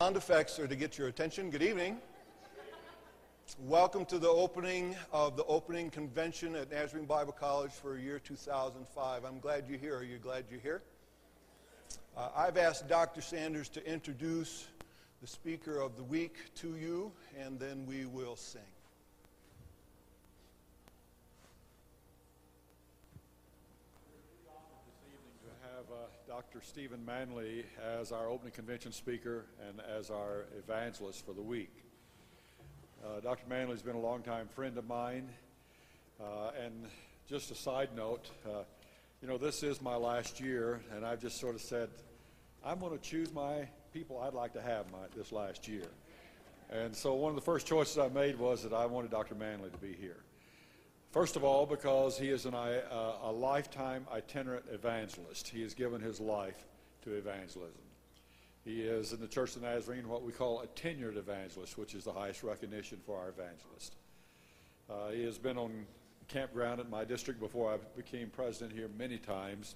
Sound effects are to get your attention. Good evening. Welcome to the opening of the opening convention at Nazarene Bible College for year 2005. I'm glad you're here. Are you glad you're here? Uh, I've asked Dr. Sanders to introduce the speaker of the week to you, and then we will sing. Dr. Stephen Manley as our opening convention speaker and as our evangelist for the week. Uh, Dr. Manley has been a longtime friend of mine. Uh, and just a side note, uh, you know, this is my last year, and I've just sort of said, I'm going to choose my people I'd like to have my, this last year. And so one of the first choices I made was that I wanted Dr. Manley to be here. First of all, because he is an, uh, a lifetime itinerant evangelist. He has given his life to evangelism. He is in the Church of Nazarene what we call a tenured evangelist, which is the highest recognition for our evangelist. Uh, he has been on campground at my district before I became president here many times.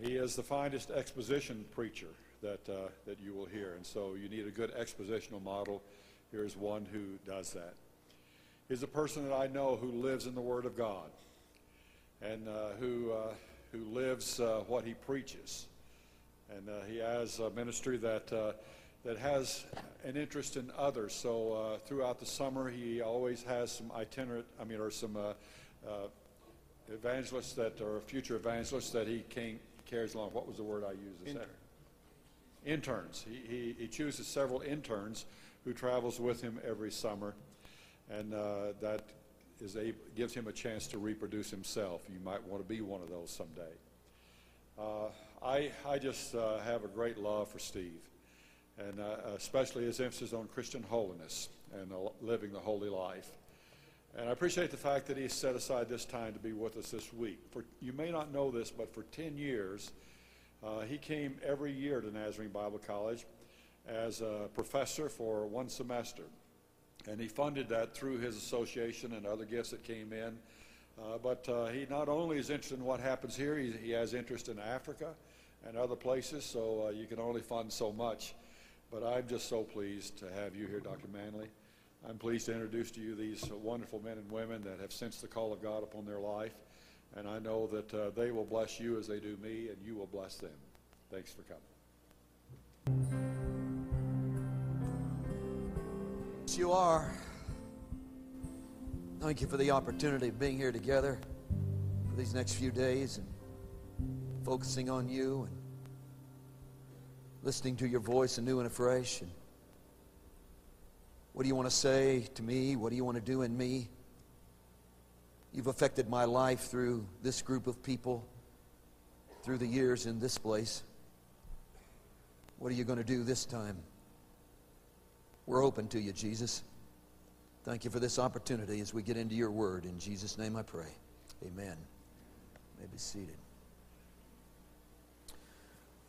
He is the finest exposition preacher that, uh, that you will hear, and so you need a good expositional model. Here is one who does that is a person that I know who lives in the Word of God and uh, who, uh, who lives uh, what he preaches. And uh, he has a ministry that, uh, that has an interest in others. So uh, throughout the summer, he always has some itinerant, I mean, or some evangelists that, or future evangelists that he came, carries along. What was the word I used? Intern. Interns. He, he, he chooses several interns who travels with him every summer and uh, that is gives him a chance to reproduce himself. You might want to be one of those someday. Uh, I, I just uh, have a great love for Steve, and uh, especially his emphasis on Christian holiness and living the holy life. And I appreciate the fact that he set aside this time to be with us this week. For you may not know this, but for 10 years, uh, he came every year to Nazarene Bible College as a professor for one semester. And he funded that through his association and other gifts that came in. Uh, but uh, he not only is interested in what happens here, he, he has interest in Africa and other places, so uh, you can only fund so much. But I'm just so pleased to have you here, Dr. Manley. I'm pleased to introduce to you these wonderful men and women that have sensed the call of God upon their life. And I know that uh, they will bless you as they do me, and you will bless them. Thanks for coming. You are. Thank you for the opportunity of being here together for these next few days and focusing on you and listening to your voice anew and afresh. And what do you want to say to me? What do you want to do in me? You've affected my life through this group of people, through the years in this place. What are you going to do this time? We're open to you, Jesus. Thank you for this opportunity as we get into your word. In Jesus' name I pray. Amen. You may be seated.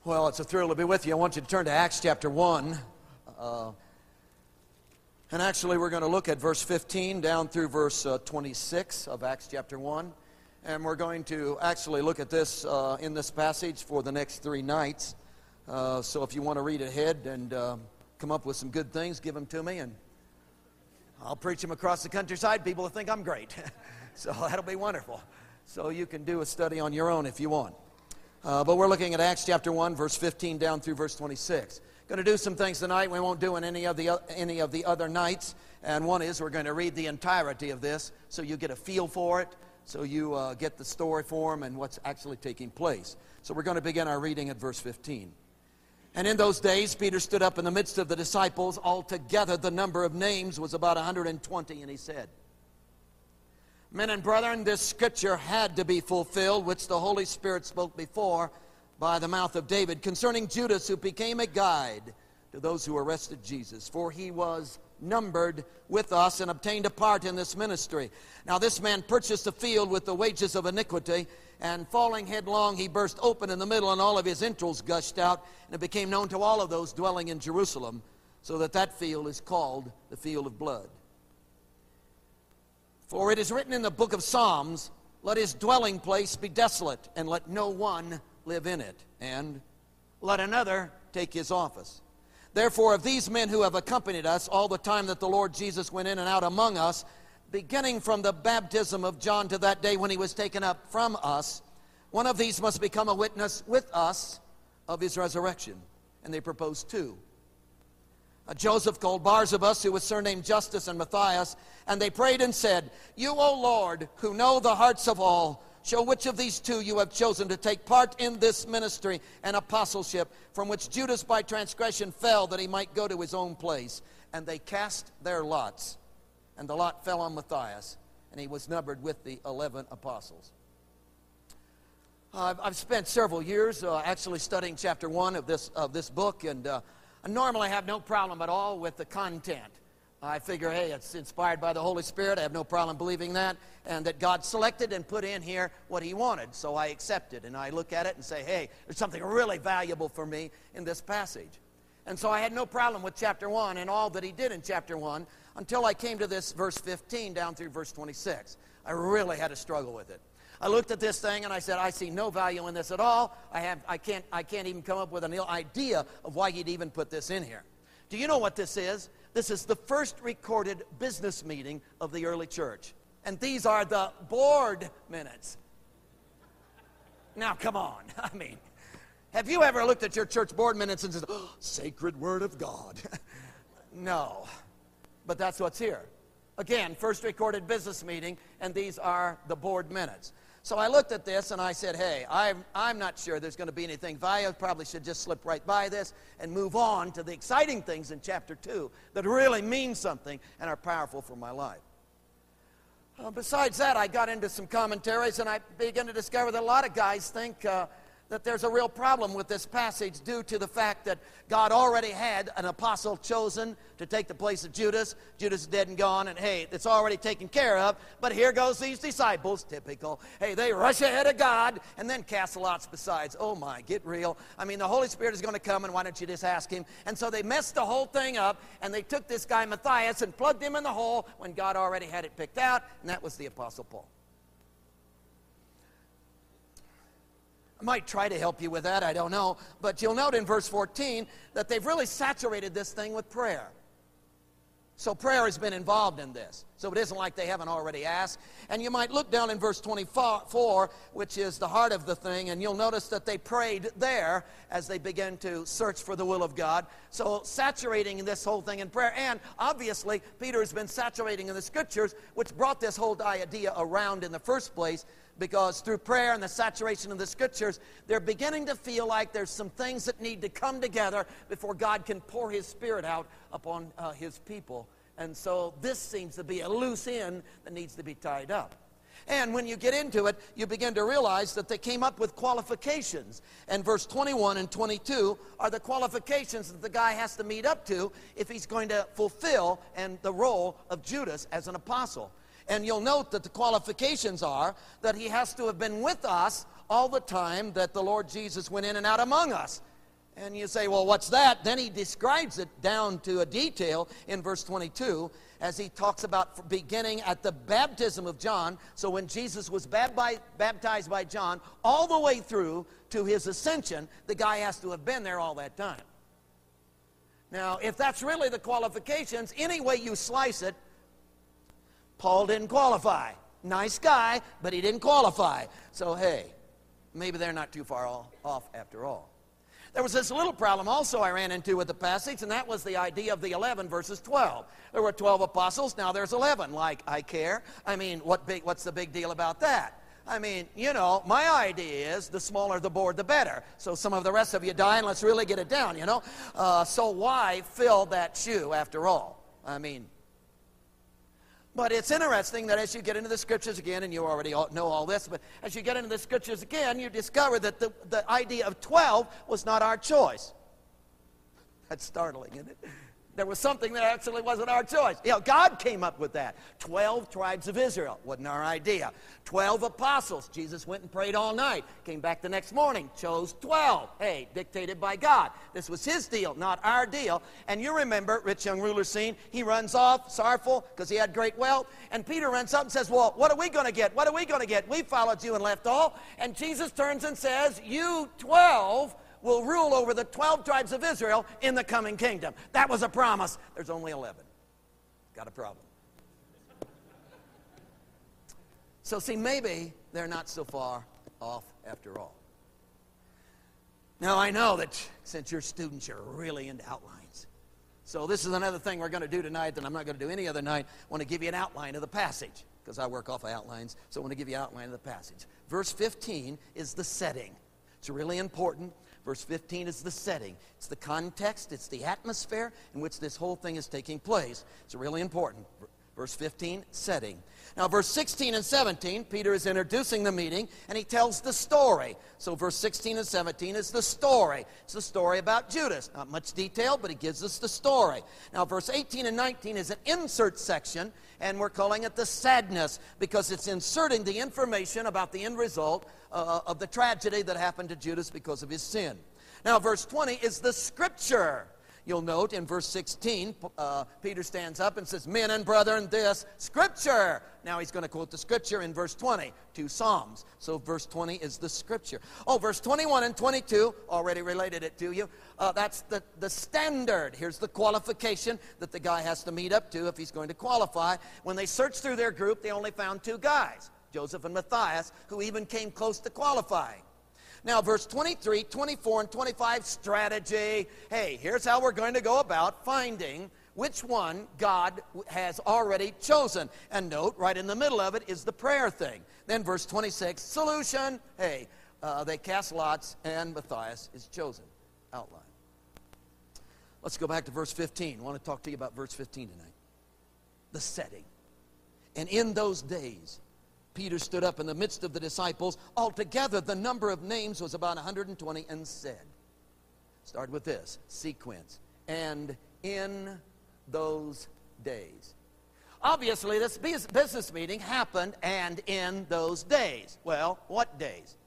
Well, it's a thrill to be with you. I want you to turn to Acts chapter 1. Uh, and actually, we're going to look at verse 15 down through verse uh, 26 of Acts chapter 1. And we're going to actually look at this uh, in this passage for the next three nights. Uh, so if you want to read ahead and um, come up with some good things, give them to me, and I'll preach them across the countryside. People will think I'm great. so that'll be wonderful. So you can do a study on your own if you want. Uh, but we're looking at Acts chapter 1, verse 15 down through verse 26. Going to do some things tonight we won't do in any of the, any of the other nights. And one is we're going to read the entirety of this so you get a feel for it, so you uh, get the story form and what's actually taking place. So we're going to begin our reading at verse 15. And in those days, Peter stood up in the midst of the disciples. Altogether, the number of names was about 120, and he said, Men and brethren, this scripture had to be fulfilled, which the Holy Spirit spoke before by the mouth of David concerning Judas, who became a guide to those who arrested Jesus. For he was numbered with us and obtained a part in this ministry. Now, this man purchased a field with the wages of iniquity and falling headlong, he burst open in the middle, and all of his entrails gushed out, and it became known to all of those dwelling in Jerusalem, so that that field is called the field of blood. For it is written in the book of Psalms, Let his dwelling place be desolate, and let no one live in it, and let another take his office. Therefore, of these men who have accompanied us all the time that the Lord Jesus went in and out among us, beginning from the baptism of John to that day when he was taken up from us, one of these must become a witness with us of his resurrection. And they proposed two. A Joseph called Barsabas, who was surnamed Justus and Matthias, and they prayed and said, You, O Lord, who know the hearts of all, Show which of these two you have chosen to take part in this ministry and apostleship, from which Judas by transgression fell that he might go to his own place. And they cast their lots, and the lot fell on Matthias, and he was numbered with the 11 apostles. Uh, I've spent several years uh, actually studying chapter one of this, of this book, and uh, I normally have no problem at all with the content. I figure, hey, it's inspired by the Holy Spirit. I have no problem believing that. And that God selected and put in here what He wanted. So I accept it. And I look at it and say, hey, there's something really valuable for me in this passage. And so I had no problem with chapter 1 and all that He did in chapter 1 until I came to this verse 15 down through verse 26. I really had to struggle with it. I looked at this thing and I said, I see no value in this at all. I, have, I, can't, I can't even come up with an idea of why He'd even put this in here. Do you know what this is? This is the first recorded business meeting of the early church. And these are the board minutes. Now, come on. I mean, have you ever looked at your church board minutes and said, oh, sacred word of God? no. But that's what's here. Again, first recorded business meeting, and these are the board minutes. So I looked at this and I said, hey, I'm, I'm not sure there's going to be anything valuable. Probably should just slip right by this and move on to the exciting things in chapter 2 that really mean something and are powerful for my life. Uh, besides that, I got into some commentaries and I began to discover that a lot of guys think uh, that there's a real problem with this passage due to the fact that God already had an apostle chosen to take the place of Judas. Judas is dead and gone, and hey, it's already taken care of. But here goes these disciples, typical. Hey, they rush ahead of God and then cast lots besides. Oh my, get real. I mean, the Holy Spirit is going to come, and why don't you just ask Him? And so they messed the whole thing up, and they took this guy Matthias and plugged him in the hole when God already had it picked out, and that was the Apostle Paul. I might try to help you with that, I don't know. But you'll note in verse 14 that they've really saturated this thing with prayer. So prayer has been involved in this. So it isn't like they haven't already asked. And you might look down in verse 24, which is the heart of the thing, and you'll notice that they prayed there as they began to search for the will of God. So saturating this whole thing in prayer. And obviously, Peter has been saturating in the scriptures, which brought this whole idea around in the first place because through prayer and the saturation of the scriptures, they're beginning to feel like there's some things that need to come together before God can pour His Spirit out upon uh, His people. And so this seems to be a loose end that needs to be tied up. And when you get into it, you begin to realize that they came up with qualifications. And verse 21 and 22 are the qualifications that the guy has to meet up to if he's going to fulfill and the role of Judas as an apostle. And you'll note that the qualifications are that he has to have been with us all the time that the Lord Jesus went in and out among us. And you say, well, what's that? Then he describes it down to a detail in verse 22 as he talks about beginning at the baptism of John. So when Jesus was baptized by John, all the way through to his ascension, the guy has to have been there all that time. Now, if that's really the qualifications, any way you slice it, Paul didn't qualify. Nice guy, but he didn't qualify. So, hey, maybe they're not too far off after all. There was this little problem also I ran into with the passage, and that was the idea of the 11 versus 12. There were 12 apostles, now there's 11. Like, I care. I mean, what big, what's the big deal about that? I mean, you know, my idea is the smaller the board, the better. So some of the rest of you die, and let's really get it down, you know? Uh, so why fill that shoe after all? I mean, but it's interesting that as you get into the scriptures again, and you already know all this, but as you get into the scriptures again, you discover that the, the idea of 12 was not our choice. That's startling, isn't it? There was something that actually wasn't our choice. You know, God came up with that. Twelve tribes of Israel wasn't our idea. Twelve apostles. Jesus went and prayed all night. Came back the next morning. Chose twelve. Hey, dictated by God. This was his deal, not our deal. And you remember, rich young ruler scene. He runs off, sorrowful, because he had great wealth. And Peter runs up and says, Well, what are we going to get? What are we going to get? We followed you and left all. And Jesus turns and says, You twelve will rule over the 12 tribes of Israel in the coming kingdom. That was a promise. There's only 11. Got a problem. So, see, maybe they're not so far off after all. Now, I know that since you're students, you're really into outlines. So, this is another thing we're going to do tonight that I'm not going to do any other night. I want to give you an outline of the passage because I work off of outlines. So, I want to give you an outline of the passage. Verse 15 is the setting, it's really important. Verse 15 is the setting. It's the context, it's the atmosphere in which this whole thing is taking place. It's really important. Verse 15, setting. Now, verse 16 and 17, Peter is introducing the meeting and he tells the story. So, verse 16 and 17 is the story. It's the story about Judas. Not much detail, but he gives us the story. Now, verse 18 and 19 is an insert section, and we're calling it the sadness because it's inserting the information about the end result uh, of the tragedy that happened to Judas because of his sin. Now, verse 20 is the scripture. You'll note in verse 16, uh, Peter stands up and says, Men and brethren, this scripture. Now he's going to quote the scripture in verse 20, two Psalms. So verse 20 is the scripture. Oh, verse 21 and 22, already related it to you. Uh, that's the, the standard. Here's the qualification that the guy has to meet up to if he's going to qualify. When they searched through their group, they only found two guys, Joseph and Matthias, who even came close to qualifying. Now, verse 23, 24, and 25, strategy. Hey, here's how we're going to go about finding which one God has already chosen. And note, right in the middle of it is the prayer thing. Then, verse 26, solution. Hey, uh, they cast lots, and Matthias is chosen. Outline. Let's go back to verse 15. I want to talk to you about verse 15 tonight. The setting. And in those days, Peter stood up in the midst of the disciples. Altogether, the number of names was about 120 and said, Start with this sequence. And in those days. Obviously, this business meeting happened and in those days. Well, what days?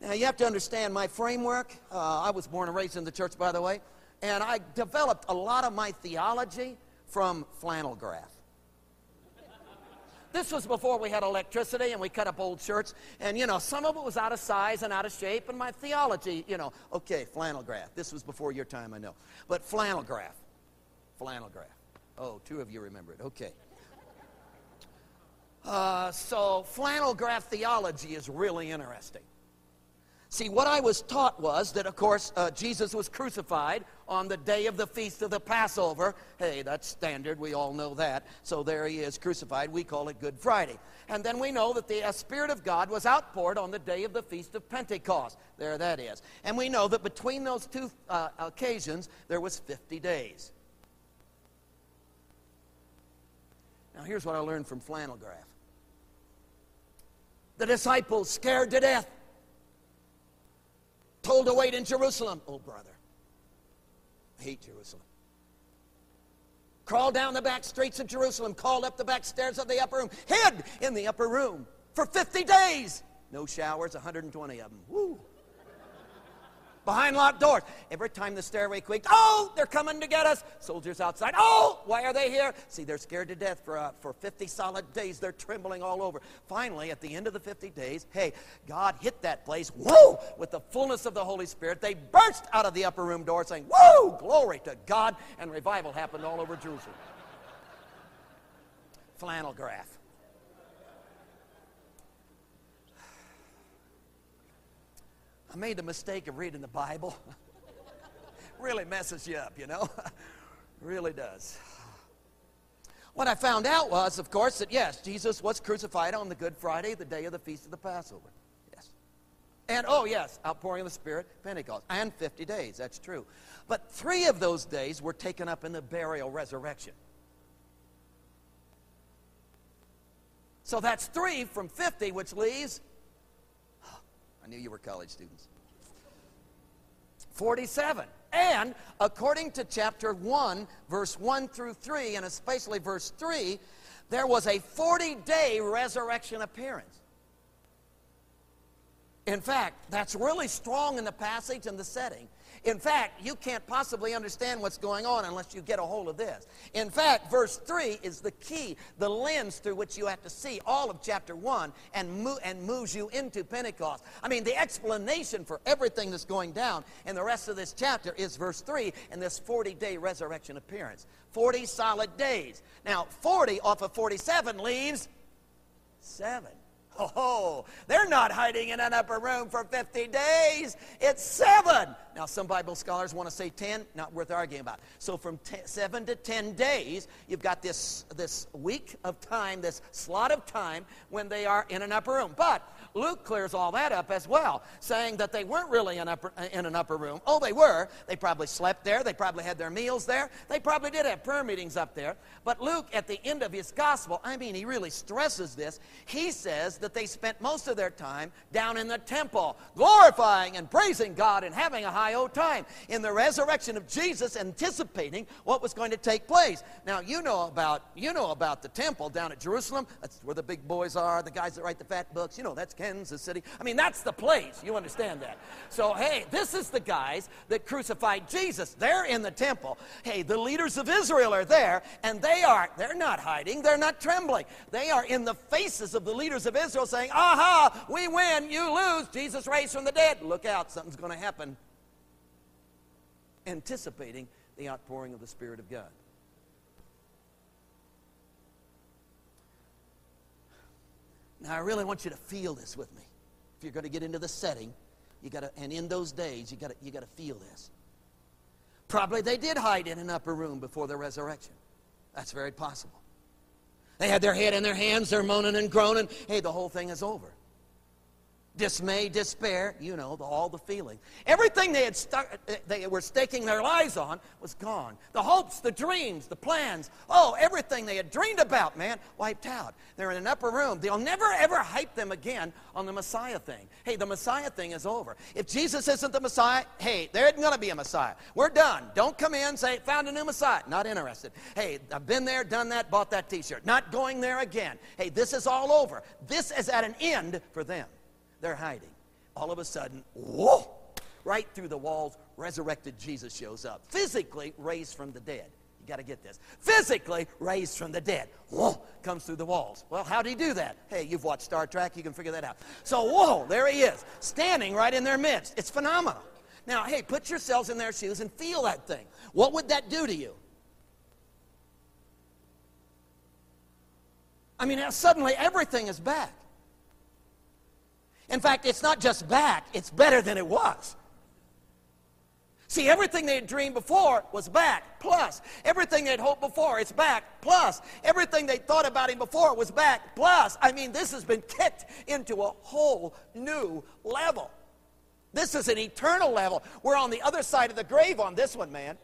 Now, you have to understand my framework. Uh, I was born and raised in the church, by the way, and I developed a lot of my theology from flannel graph. This was before we had electricity and we cut up old shirts. And, you know, some of it was out of size and out of shape. And my theology, you know, okay, flannel graph. This was before your time, I know. But flannel graph. Flannel graph. Oh, two of you remember it. Okay. Uh, so, flannel graph theology is really interesting. See, what I was taught was that, of course, uh, Jesus was crucified on the day of the feast of the Passover. Hey, that's standard. We all know that. So there he is crucified. We call it Good Friday. And then we know that the Spirit of God was outpoured on the day of the feast of Pentecost. There that is. And we know that between those two uh, occasions, there was 50 days. Now, here's what I learned from flannel graph. The disciples, scared to death, told to wait in Jerusalem. Oh, brother, I hate Jerusalem. Crawled down the back streets of Jerusalem, called up the back stairs of the upper room, hid in the upper room for 50 days. No showers, 120 of them. Woo behind locked doors. Every time the stairway creaked, oh, they're coming to get us. Soldiers outside, oh, why are they here? See, they're scared to death for, uh, for 50 solid days. They're trembling all over. Finally, at the end of the 50 days, hey, God hit that place, whoa, with the fullness of the Holy Spirit. They burst out of the upper room door saying, whoa, glory to God, and revival happened all over Jerusalem. Flannel graph. I made the mistake of reading the Bible. really messes you up, you know? really does. What I found out was, of course, that yes, Jesus was crucified on the Good Friday, the day of the feast of the Passover. Yes. And oh, yes, outpouring of the Spirit, Pentecost, and 50 days, that's true. But three of those days were taken up in the burial resurrection. So that's three from 50, which leaves knew you were college students. 47. And according to chapter 1, verse 1 through 3, and especially verse 3, there was a 40 day resurrection appearance. In fact, that's really strong in the passage and the setting. In fact, you can't possibly understand what's going on unless you get a hold of this. In fact, verse 3 is the key, the lens through which you have to see all of chapter 1 and, mo- and moves you into Pentecost. I mean, the explanation for everything that's going down in the rest of this chapter is verse 3 and this 40 day resurrection appearance. 40 solid days. Now, 40 off of 47 leaves 7. Oh, they're not hiding in an upper room for 50 days. It's seven. Now, some Bible scholars want to say 10, not worth arguing about. So, from ten, seven to 10 days, you've got this, this week of time, this slot of time when they are in an upper room. But Luke clears all that up as well, saying that they weren't really in, upper, in an upper room. Oh, they were. They probably slept there. They probably had their meals there. They probably did have prayer meetings up there. But Luke, at the end of his gospel, I mean, he really stresses this. He says that they spent most of their time down in the temple, glorifying and praising God and having a high old time in the resurrection of Jesus, anticipating what was going to take place. Now, you know about you know about the temple down at Jerusalem. That's where the big boys are, the guys that write the fat books. You know, that's Kansas City. I mean, that's the place. You understand that. So, hey, this is the guys that crucified Jesus. They're in the temple. Hey, the leaders of Israel are there, and they are, they're not hiding, they're not trembling. They are in the faces of the leaders of Israel saying, Aha, we win, you lose. Jesus raised from the dead. Look out, something's going to happen. Anticipating the outpouring of the Spirit of God. Now, I really want you to feel this with me. If you're going to get into the setting, you got to, and in those days, you got to, you got to feel this. Probably they did hide in an upper room before the resurrection. That's very possible. They had their head in their hands, they're moaning and groaning. Hey, the whole thing is over dismay, despair, you know, the, all the feeling. Everything they had stuck, they were staking their lives on was gone. The hopes, the dreams, the plans, oh, everything they had dreamed about, man, wiped out. They're in an upper room. They'll never ever hype them again on the Messiah thing. Hey, the Messiah thing is over. If Jesus isn't the Messiah, hey, there isn't going to be a Messiah. We're done. Don't come in say, found a new Messiah. Not interested. Hey, I've been there, done that, bought that t-shirt. Not going there again. Hey, this is all over. This is at an end for them. They're hiding. All of a sudden, whoa, right through the walls, resurrected Jesus shows up. Physically raised from the dead. You got to get this. Physically raised from the dead. Whoa, comes through the walls. Well, how did he do that? Hey, you've watched Star Trek, you can figure that out. So, whoa, there he is, standing right in their midst. It's phenomenal. Now, hey, put yourselves in their shoes and feel that thing. What would that do to you? I mean, suddenly everything is back. In fact, it's not just back, it's better than it was. See, everything they had dreamed before was back, plus. Everything they'd hoped before, it's back, plus. Everything they thought about him before was back, plus. I mean, this has been kicked into a whole new level. This is an eternal level. We're on the other side of the grave on this one, man.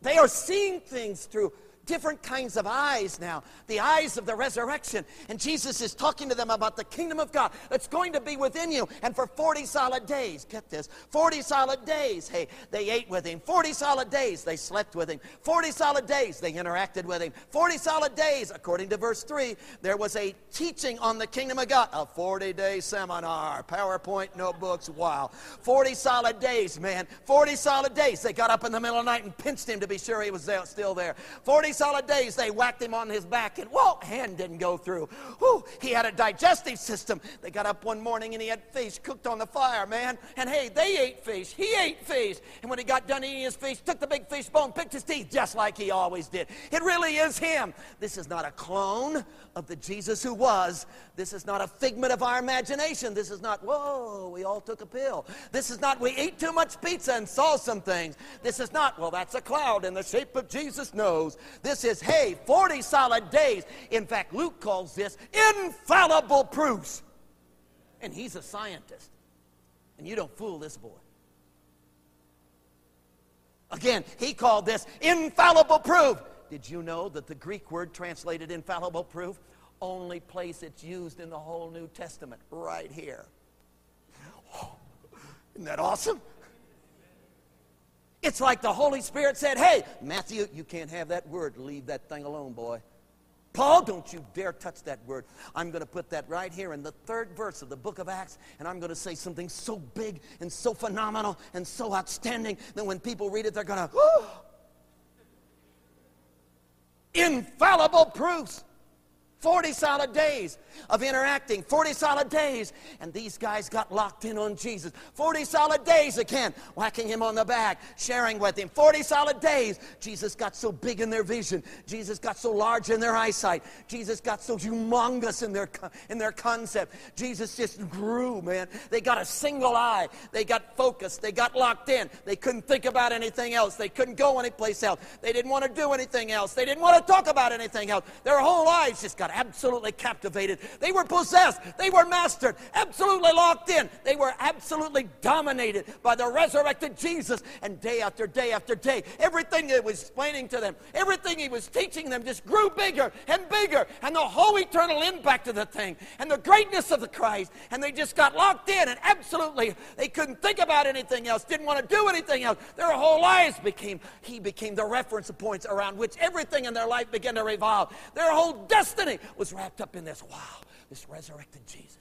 They are seeing things through different kinds of eyes now the eyes of the resurrection. And Jesus is talking to them about the kingdom of God that's going to be within you. And for 40 solid days, get this 40 solid days, hey, they ate with him. 40 solid days, they slept with him. 40 solid days, they interacted with him. 40 solid days, according to verse 3, there was a teaching on the kingdom of God, a 40 day seminar, PowerPoint notebooks, wow. 40 solid days, man. 40 solid days. They got up in the middle of the night and pinched him to be sure he was still there. 40 solid days, they whacked him on his back, and whoa, hand didn't go through. Whew, he had a digestive system. They got up one morning and he had fish cooked on the fire, man. And hey, they ate fish. He ate fish. And when he got done eating his fish, took the big fish bone, picked his teeth, just like he always did. It really is him. This is not a clone of the Jesus who was. This is not a figment of our imagination. This is not, whoa, we all took a pill. This is not, we ate too much pizza and saw some things. This is not, well, that's a cloud in the shape of Jesus' nose. This is, hey, 40 solid days. In fact, Luke calls this infallible proofs. And he's a scientist. And you don't fool this boy. Again, he called this infallible proof. Did you know that the Greek word translated infallible proof, only place it's used in the whole New Testament, right here? isn't that awesome? It's like the Holy Spirit said, Hey, Matthew, you can't have that word. Leave that thing alone, boy. Paul, don't you dare touch that word. I'm going to put that right here in the third verse of the book of Acts, and I'm going to say something so big and so phenomenal and so outstanding that when people read it, they're going to, infallible proofs 40 solid days of interacting, 40 solid days. And these guys got locked in on Jesus. 40 solid days again, whacking him on the back, sharing with him. 40 solid days. Jesus got so big in their vision. Jesus got so large in their eyesight. Jesus got so humongous in their, in their concept. Jesus just grew, man. They got a single eye. They got focused. They got locked in. They couldn't think about anything else. They couldn't go anyplace else. They didn't want to do anything else. They didn't want to talk about anything else. Their whole lives just got absolutely captivated. They were possessed. They were mastered, absolutely locked in. They were absolutely dominated by the resurrected Jesus. And day after day after day, everything that was explaining to them, everything he was teaching them just grew bigger and bigger. And the whole eternal impact of the thing and the greatness of the Christ. And they just got locked in and absolutely, they couldn't think about anything else, didn't want to do anything else. Their whole lives became, he became the reference points around which everything in their life began to revolve. Their whole destiny was wrapped up in this. Wow, this resurrected Jesus.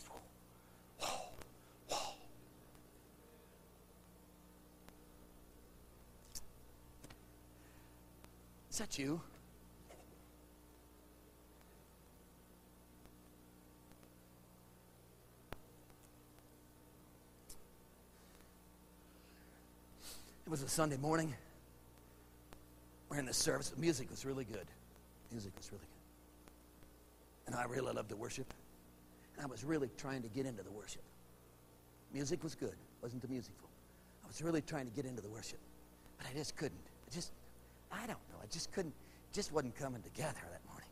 Whoa, whoa. Is that you? It was a Sunday morning. We're in the service. The music was really good. Music was really good. And I really loved the worship. And I was really trying to get into the worship. Music was good. Wasn't the musicful. I was really trying to get into the worship. But I just couldn't. I just, I don't know. I just couldn't, just wasn't coming together that morning.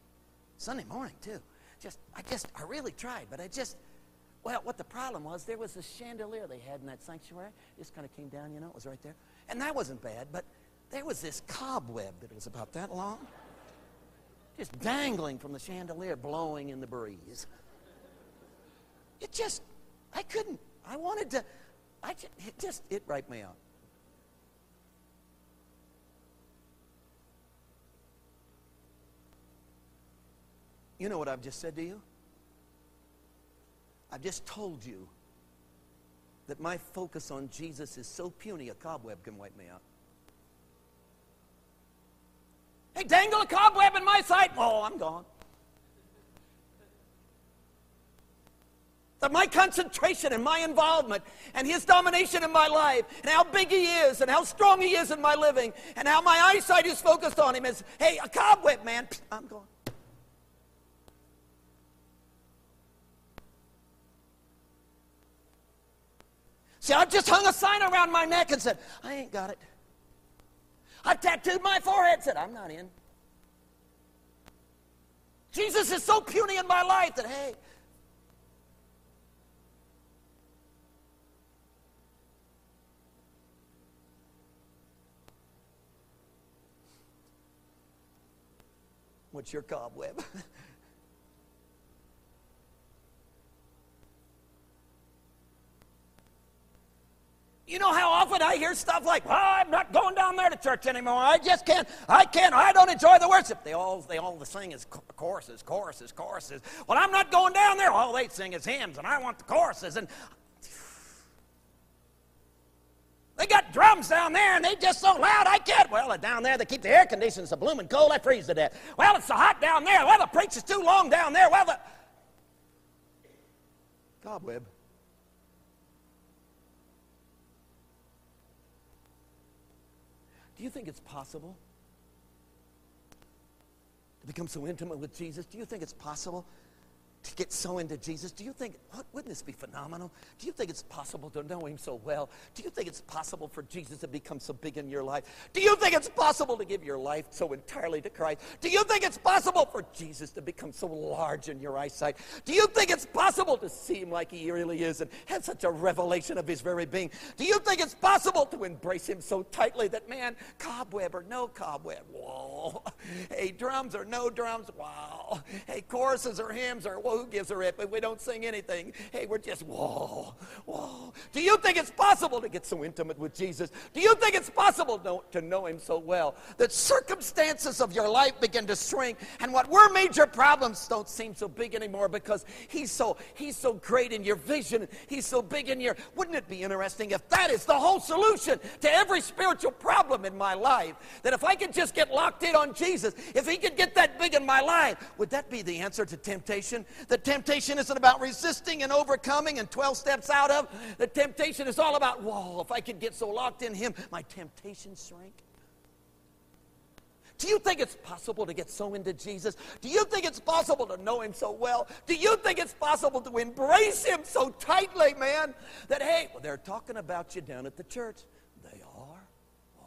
Sunday morning, too. Just, I just, I really tried, but I just, well, what the problem was, there was a chandelier they had in that sanctuary. It just kind of came down, you know, it was right there. And that wasn't bad, but there was this cobweb that was about that long, just dangling from the chandelier, blowing in the breeze. It just, I couldn't. I wanted to, I just, it just, it wiped me out. You know what I've just said to you? I've just told you that my focus on Jesus is so puny a cobweb can wipe me out. Hey, dangle a cobweb in my sight. Oh, I'm gone. That my concentration and my involvement and his domination in my life and how big he is and how strong he is in my living and how my eyesight is focused on him is, hey, a cobweb, man, I'm gone. See, I just hung a sign around my neck and said, I ain't got it. I tattooed my forehead, said, I'm not in. Jesus is so puny in my life that, hey, what's your cobweb? You know how hear stuff like, "Well, I'm not going down there to church anymore. I just can't. I can't. I don't enjoy the worship." They all they all sing is choruses, choruses, choruses. Well, I'm not going down there. All they sing is hymns, and I want the choruses. And they got drums down there, and they just so loud I can't. Well, down there they keep the air conditioners so blooming cold. I freeze to death. Well, it's so hot down there. Well, the preacher's too long down there. Well, the cobweb. Do you think it's possible to become so intimate with Jesus? Do you think it's possible to get so into Jesus? Do you think, wouldn't this be phenomenal? Do you think it's possible to know Him so well? Do you think it's possible for Jesus to become so big in your life? Do you think it's possible to give your life so entirely to Christ? Do you think it's possible for Jesus to become so large in your eyesight? Do you think it's possible to see Him like He really is and have such a revelation of His very being? Do you think it's possible to embrace Him so tightly that, man, cobweb or no cobweb, whoa. Hey, drums or no drums, wow. Hey, choruses or hymns or well, who gives a rip if we don't sing anything? Hey, we're just, whoa, whoa. Do you think it's possible to get so intimate with Jesus? Do you think it's possible to, to know him so well that circumstances of your life begin to shrink and what were major problems don't seem so big anymore because he's so he's so great in your vision, he's so big in your wouldn't it be interesting if that is the whole solution to every spiritual problem in my life? That if I could just get locked in on Jesus, if he could get that big in my life, would that be the answer to temptation? That temptation isn't about resisting and overcoming and 12 steps out of. The temptation is all about, whoa, if I could get so locked in him, my temptation shrink. Do you think it's possible to get so into Jesus? Do you think it's possible to know him so well? Do you think it's possible to embrace him so tightly, man, that, hey, well, they're talking about you down at the church? They are? Oh.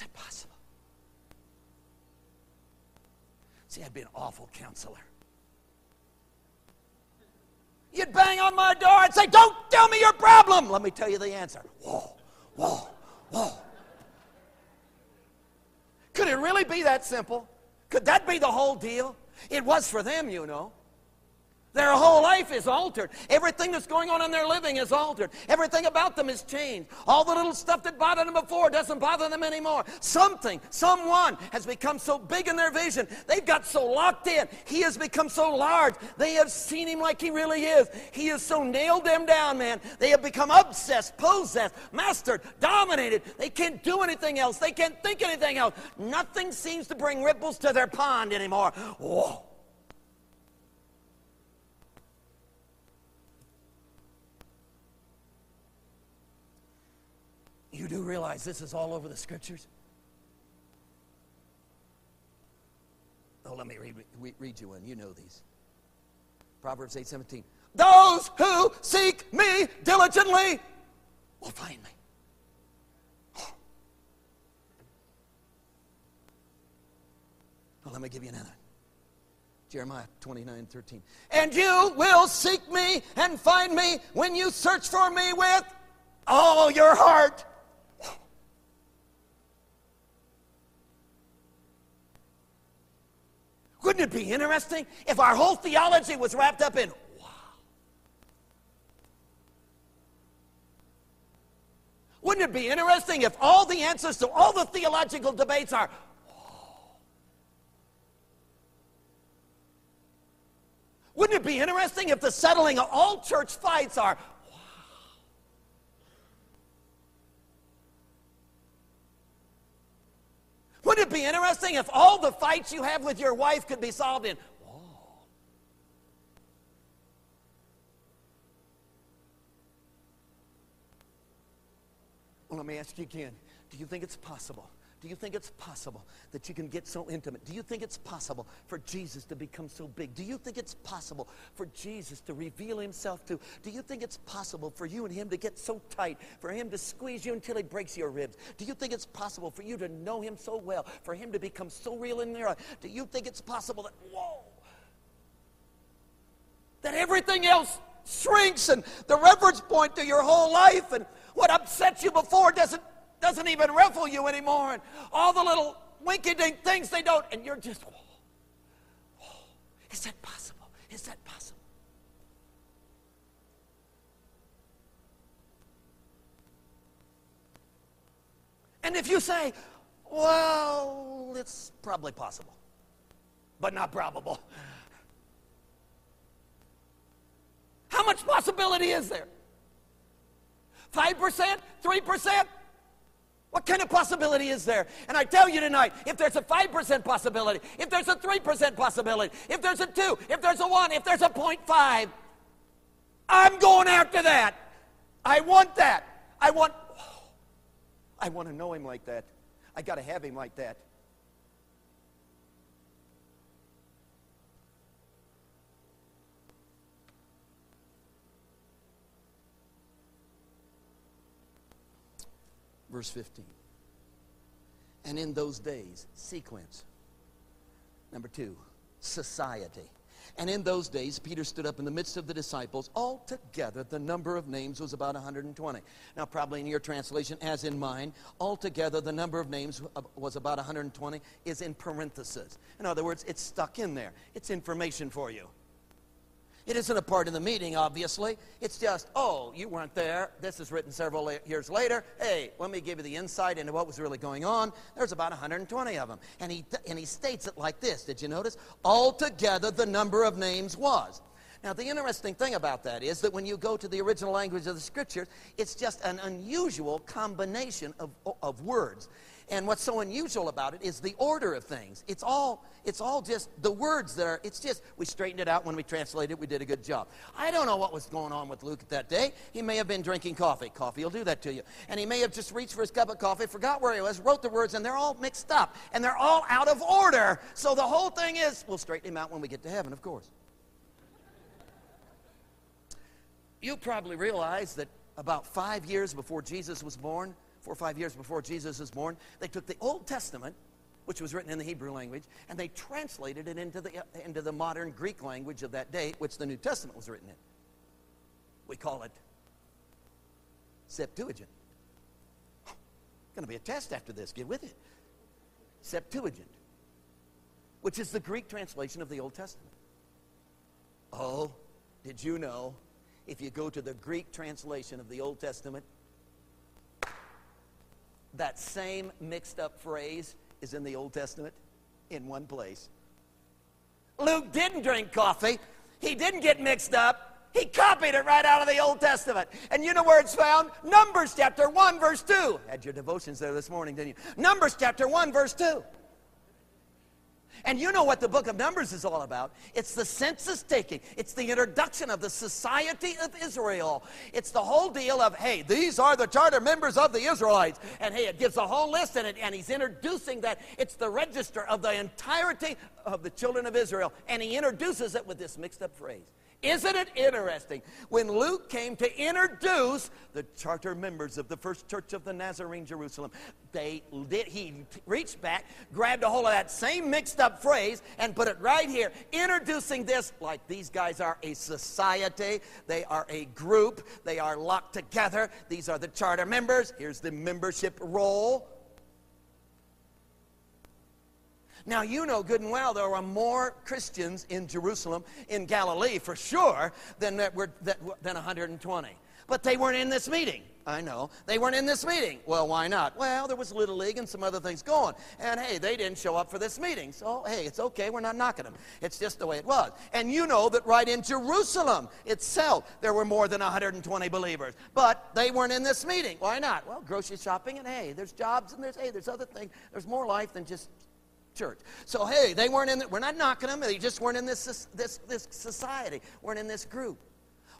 Is that possible? See, I'd be an awful counselor. You'd bang on my door and say, Don't tell me your problem. Let me tell you the answer. Whoa, whoa, whoa. Could it really be that simple? Could that be the whole deal? It was for them, you know. Their whole life is altered. Everything that's going on in their living is altered. Everything about them is changed. All the little stuff that bothered them before doesn't bother them anymore. Something, someone has become so big in their vision. They've got so locked in. He has become so large. They have seen him like he really is. He has so nailed them down, man. They have become obsessed, possessed, mastered, dominated. They can't do anything else. They can't think anything else. Nothing seems to bring ripples to their pond anymore. Whoa. You do realize this is all over the scriptures? Oh, let me read, read you one. You know these. Proverbs 8 17. Those who seek me diligently will find me. Well, let me give you another. Jeremiah 29 13. And you will seek me and find me when you search for me with all your heart. Wouldn't it be interesting if our whole theology was wrapped up in wow? Wouldn't it be interesting if all the answers to all the theological debates are Wouldn't it be interesting if the settling of all church fights are Wouldn't it be interesting if all the fights you have with your wife could be solved in. Well, let me ask you again. Do you think it's possible do you think it's possible that you can get so intimate? Do you think it's possible for Jesus to become so big? Do you think it's possible for Jesus to reveal himself to? Do you think it's possible for you and him to get so tight, for him to squeeze you until he breaks your ribs? Do you think it's possible for you to know him so well, for him to become so real in your life? Do you think it's possible that, whoa, that everything else shrinks and the reference point to your whole life and what upsets you before doesn't doesn't even ruffle you anymore. And all the little winky dink things they don't, and you're just, whoa, whoa. is that possible? Is that possible? And if you say, well, it's probably possible, but not probable. How much possibility is there? 5%? 3%? What kind of possibility is there? And I tell you tonight, if there's a 5% possibility, if there's a 3% possibility, if there's a 2, if there's a 1, if there's a 0.5, I'm going after that. I want that. I want I want to know him like that. I got to have him like that. Verse 15. And in those days, sequence. Number two, society. And in those days, Peter stood up in the midst of the disciples. Altogether, the number of names was about 120. Now, probably in your translation, as in mine, altogether, the number of names was about 120, is in parentheses. In other words, it's stuck in there. It's information for you. It isn't a part of the meeting, obviously. It's just, oh, you weren't there. This is written several years later. Hey, let me give you the insight into what was really going on. There's about 120 of them. And he, and he states it like this. Did you notice? Altogether, the number of names was. Now, the interesting thing about that is that when you go to the original language of the scriptures, it's just an unusual combination of, of words. And what's so unusual about it is the order of things. It's all, it's all just the words that are, it's just, we straightened it out when we translated it, we did a good job. I don't know what was going on with Luke at that day. He may have been drinking coffee. Coffee will do that to you. And he may have just reached for his cup of coffee, forgot where he was, wrote the words, and they're all mixed up. And they're all out of order. So the whole thing is, we'll straighten him out when we get to heaven, of course. You probably realize that about five years before Jesus was born, four or five years before Jesus was born, they took the Old Testament, which was written in the Hebrew language, and they translated it into the, into the modern Greek language of that day, which the New Testament was written in. We call it Septuagint. Going to be a test after this. Get with it. Septuagint, which is the Greek translation of the Old Testament. Oh, did you know if you go to the Greek translation of the Old Testament, that same mixed up phrase is in the Old Testament in one place. Luke didn't drink coffee, he didn't get mixed up. He copied it right out of the Old Testament. And you know where it's found? Numbers chapter 1, verse 2. Had your devotions there this morning, didn't you? Numbers chapter 1, verse 2. And you know what the book of Numbers is all about. It's the census taking, it's the introduction of the society of Israel. It's the whole deal of, hey, these are the charter members of the Israelites. And hey, it gives a whole list in it, and he's introducing that it's the register of the entirety of the children of Israel. And he introduces it with this mixed up phrase isn't it interesting? When Luke came to introduce the charter members of the first church of the Nazarene Jerusalem, they did, he reached back, grabbed a hold of that same mixed up phrase, and put it right here, introducing this like these guys are a society, they are a group, they are locked together. These are the charter members. Here's the membership roll. Now, you know good and well there were more Christians in Jerusalem, in Galilee for sure, than, that were, that, than 120. But they weren't in this meeting. I know. They weren't in this meeting. Well, why not? Well, there was Little League and some other things going. And hey, they didn't show up for this meeting. So, hey, it's okay. We're not knocking them. It's just the way it was. And you know that right in Jerusalem itself, there were more than 120 believers. But they weren't in this meeting. Why not? Well, grocery shopping and hey, there's jobs and there's, hey, there's other things. There's more life than just church. So hey, they weren't in. The, we're not knocking them. They just weren't in this this this society. weren't in this group.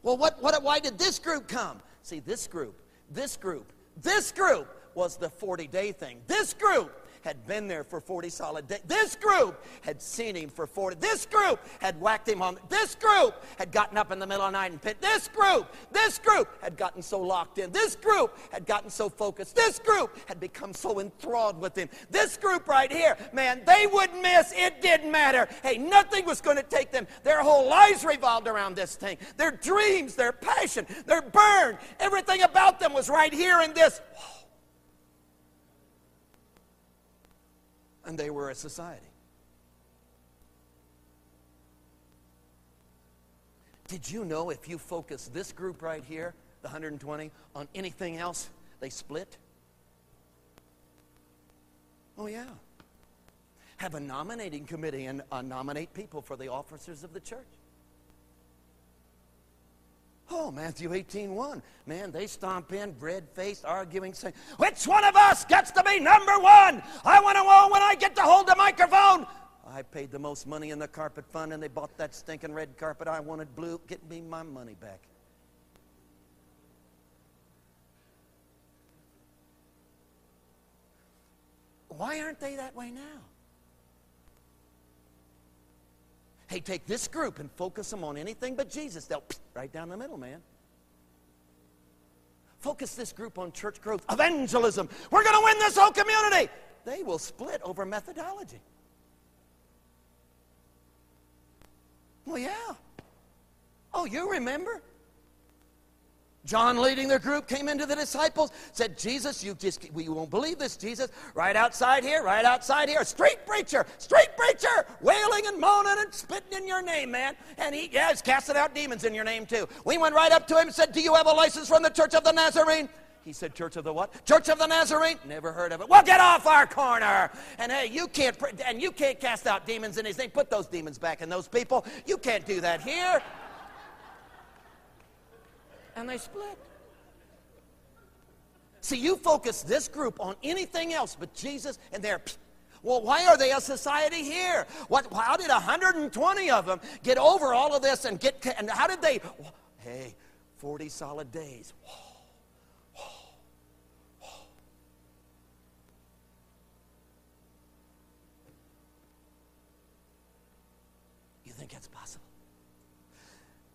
Well, what what? Why did this group come? See, this group, this group, this group was the 40 day thing. This group had been there for 40 solid days. This group had seen him for 40. This group had whacked him on. This group had gotten up in the middle of the night and pit. This group, this group had gotten so locked in. This group had gotten so focused. This group had become so enthralled with him. This group right here, man, they wouldn't miss. It didn't matter. Hey, nothing was going to take them. Their whole lives revolved around this thing. Their dreams, their passion, their burn, everything about them was right here in this. Whoa and they were a society. Did you know if you focus this group right here, the 120, on anything else, they split? Oh, yeah. Have a nominating committee and uh, nominate people for the officers of the church. Oh, Matthew 18, 1. Man, they stomp in, bread faced, arguing, saying, Which one of us gets to be number one? I want to know when I get to hold the microphone. I paid the most money in the carpet fund and they bought that stinking red carpet. I wanted blue. Get me my money back. Why aren't they that way now? Hey, take this group and focus them on anything but Jesus. They'll right down the middle, man. Focus this group on church growth, evangelism. We're going to win this whole community. They will split over methodology. Well, yeah. Oh, you remember? John, leading their group, came into the disciples, said, Jesus, you just, we won't believe this, Jesus. Right outside here, right outside here, street preacher, street preacher, wailing and moaning and spitting in your name, man. And he, yeah, he's casting out demons in your name, too. We went right up to him and said, Do you have a license from the Church of the Nazarene? He said, Church of the what? Church of the Nazarene? Never heard of it. Well, get off our corner. And hey, you can't, and you can't cast out demons in his name. Put those demons back in those people. You can't do that here and they split. See, you focus this group on anything else but Jesus, and they're. Well, why are they a society here? What, how did 120 of them get over all of this and get, and how did they, hey, 40 solid days. You think that's possible?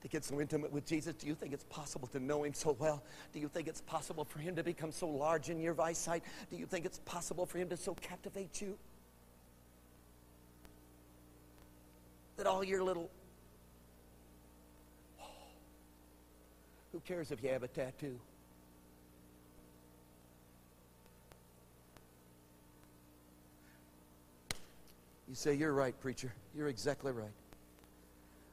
To get so intimate with Jesus? Do you think it's possible to know him so well? Do you think it's possible for him to become so large in your eyesight? Do you think it's possible for him to so captivate you? That all your little. who cares if you have a tattoo? You say, You're right, preacher. You're exactly right.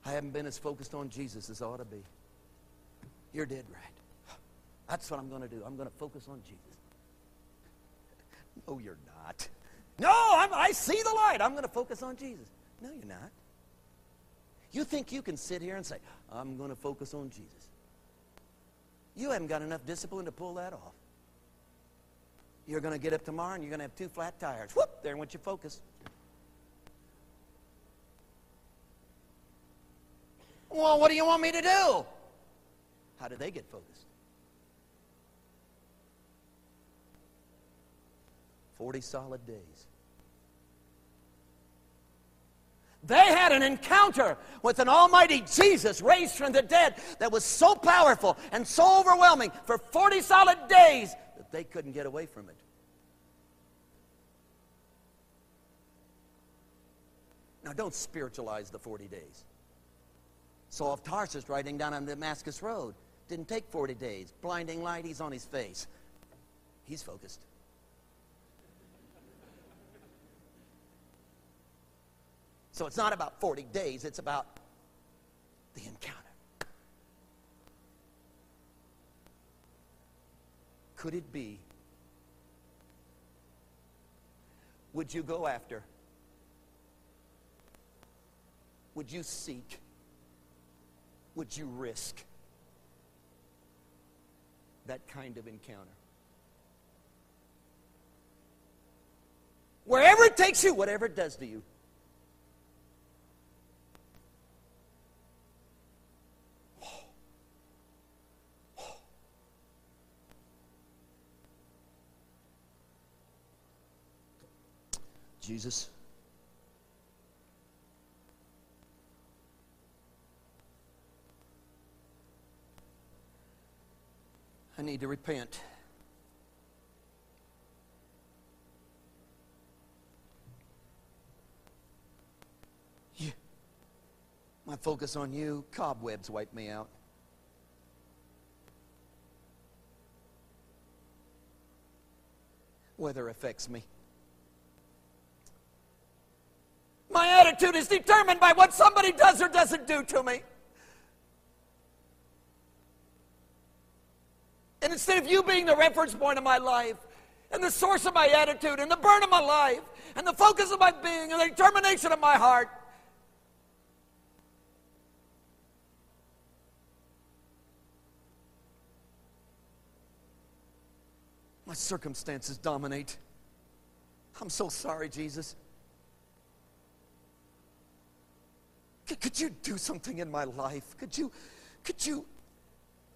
I haven't been as focused on Jesus as I ought to be. You're dead right. That's what I'm going to do. I'm going to focus on Jesus. No, you're not. No, I'm, I see the light. I'm going to focus on Jesus. No, you're not. You think you can sit here and say, I'm going to focus on Jesus. You haven't got enough discipline to pull that off. You're going to get up tomorrow and you're going to have two flat tires. Whoop, there went your focus. Well, what do you want me to do? How did they get focused? 40 solid days. They had an encounter with an almighty Jesus raised from the dead that was so powerful and so overwhelming for 40 solid days that they couldn't get away from it. Now, don't spiritualize the 40 days. Saul of Tarsus riding down on Damascus Road. Didn't take 40 days. Blinding light, he's on his face. He's focused. So it's not about 40 days, it's about the encounter. Could it be? Would you go after? Would you seek? Would you risk that kind of encounter? Wherever it takes you, whatever it does to you. Jesus. I need to repent. My focus on you, cobwebs wipe me out. Weather affects me. My attitude is determined by what somebody does or doesn't do to me. And instead of you being the reference point of my life, and the source of my attitude, and the burn of my life, and the focus of my being, and the determination of my heart, my circumstances dominate. I'm so sorry, Jesus. Could, could you do something in my life? Could you, could you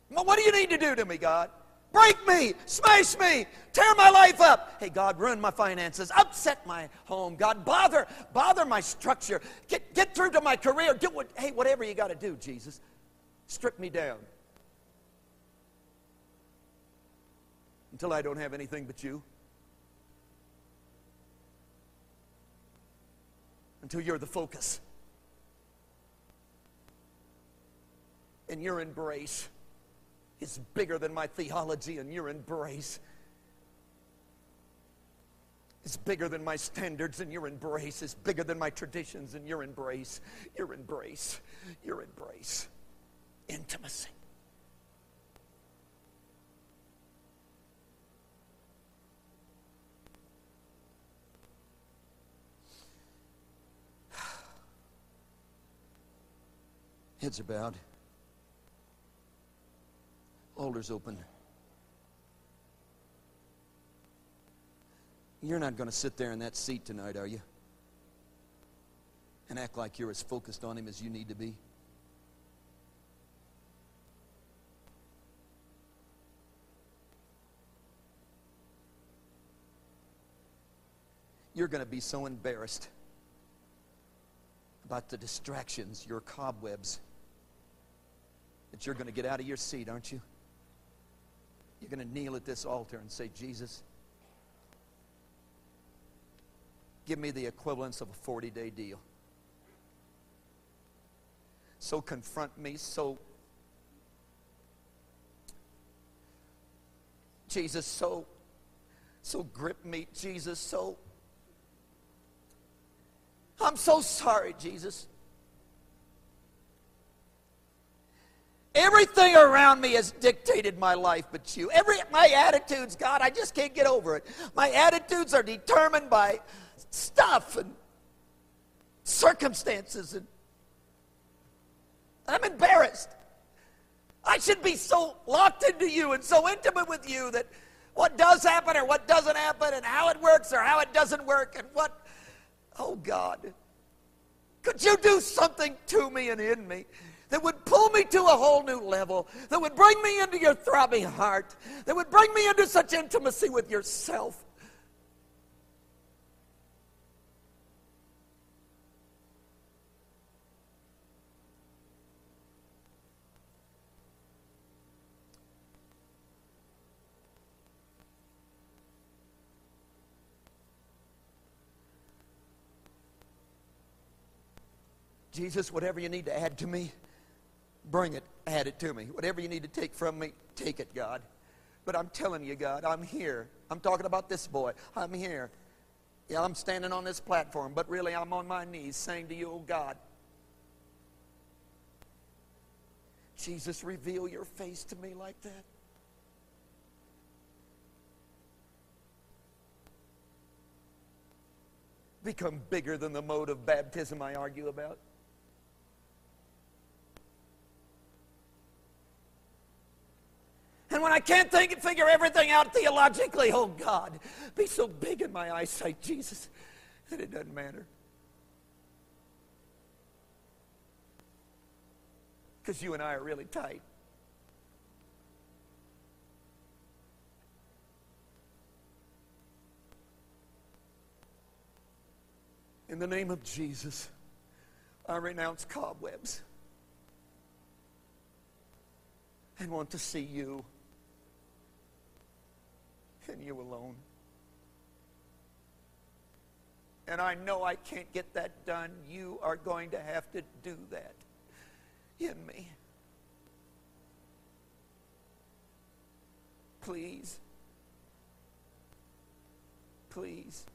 what do you need to do to me, God? Break me, smash me, tear my life up. Hey, God, ruin my finances, upset my home. God, bother, bother my structure. Get, get through to my career. Do what, hey, whatever you got to do, Jesus. Strip me down. Until I don't have anything but you. Until you're the focus. and your embrace is bigger than my theology, and your embrace It's bigger than my standards, and your embrace It's bigger than my traditions, and your embrace, your embrace, your embrace. Intimacy. Heads are bowed. Altars open. You're not going to sit there in that seat tonight, are you? And act like you're as focused on Him as you need to be? You're going to be so embarrassed about the distractions, your cobwebs, that you're going to get out of your seat, aren't you? You're going to kneel at this altar and say, Jesus, give me the equivalence of a 40 day deal. So confront me, so, Jesus, so, so grip me, Jesus, so, I'm so sorry, Jesus. Everything around me has dictated my life but you. Every my attitudes, God, I just can't get over it. My attitudes are determined by stuff and circumstances and I'm embarrassed. I should be so locked into you and so intimate with you that what does happen or what doesn't happen and how it works or how it doesn't work and what oh God, could you do something to me and in me? That would pull me to a whole new level, that would bring me into your throbbing heart, that would bring me into such intimacy with yourself. Jesus, whatever you need to add to me, bring it, add it to me. Whatever you need to take from me, take it, God. But I'm telling you, God, I'm here. I'm talking about this boy. I'm here. Yeah, I'm standing on this platform, but really I'm on my knees saying to you, oh God, Jesus, reveal your face to me like that. Become bigger than the mode of baptism I argue about. And when I can't think, and figure everything out theologically, oh God, be so big in my eyesight, Jesus, that it doesn't matter. Because you and I are really tight. In the name of Jesus, I renounce cobwebs and want to see you and you alone. And I know I can't get that done. You are going to have to do that in me. Please. Please.